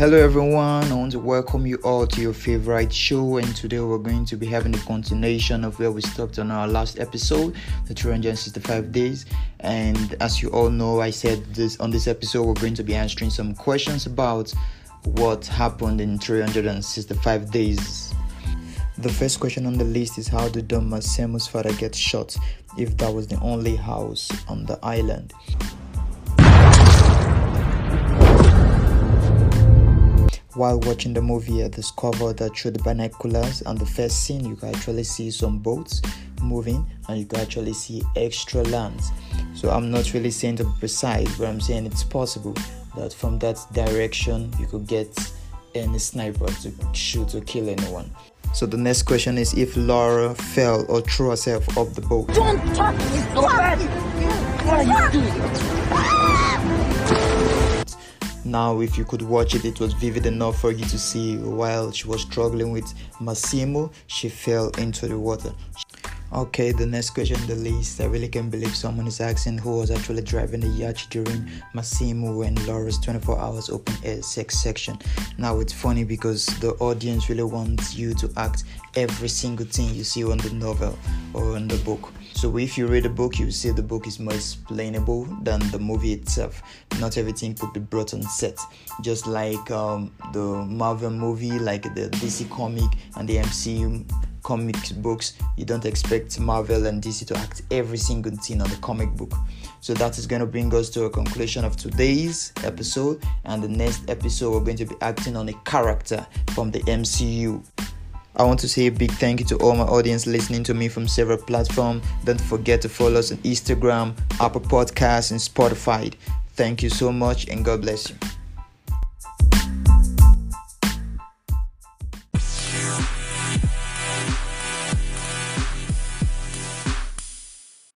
Hello, everyone. I want to welcome you all to your favorite show. And today we're going to be having a continuation of where we stopped on our last episode, the 365 days. And as you all know, I said this on this episode, we're going to be answering some questions about what happened in 365 days. The first question on the list is How did Don Massimo's father get shot if that was the only house on the island? While watching the movie, I discovered that through the binoculars and the first scene, you can actually see some boats moving and you can actually see extra lands. So I'm not really saying to be precise, but I'm saying it's possible that from that direction you could get any sniper to shoot or kill anyone. So the next question is if Laura fell or threw herself off the boat. Don't touch me! What are you doing? Ah! Now, if you could watch it, it was vivid enough for you to see while she was struggling with Massimo, she fell into the water. Okay, the next question on the list. I really can't believe someone is asking who was actually driving the yacht during Massimo and Laura's 24 hours open air sex section. Now it's funny because the audience really wants you to act every single thing you see on the novel or on the book. So if you read the book, you see the book is more explainable than the movie itself. Not everything could be brought on set. Just like um, the Marvel movie, like the DC comic and the MCU comic books, you don't expect Marvel and DC to act every single thing on the comic book. So that is going to bring us to a conclusion of today's episode. And the next episode, we're going to be acting on a character from the MCU. I want to say a big thank you to all my audience listening to me from several platforms. Don't forget to follow us on Instagram, Apple Podcasts, and Spotify. Thank you so much, and God bless you.